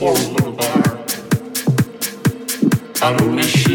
close to the bar. I don't miss you.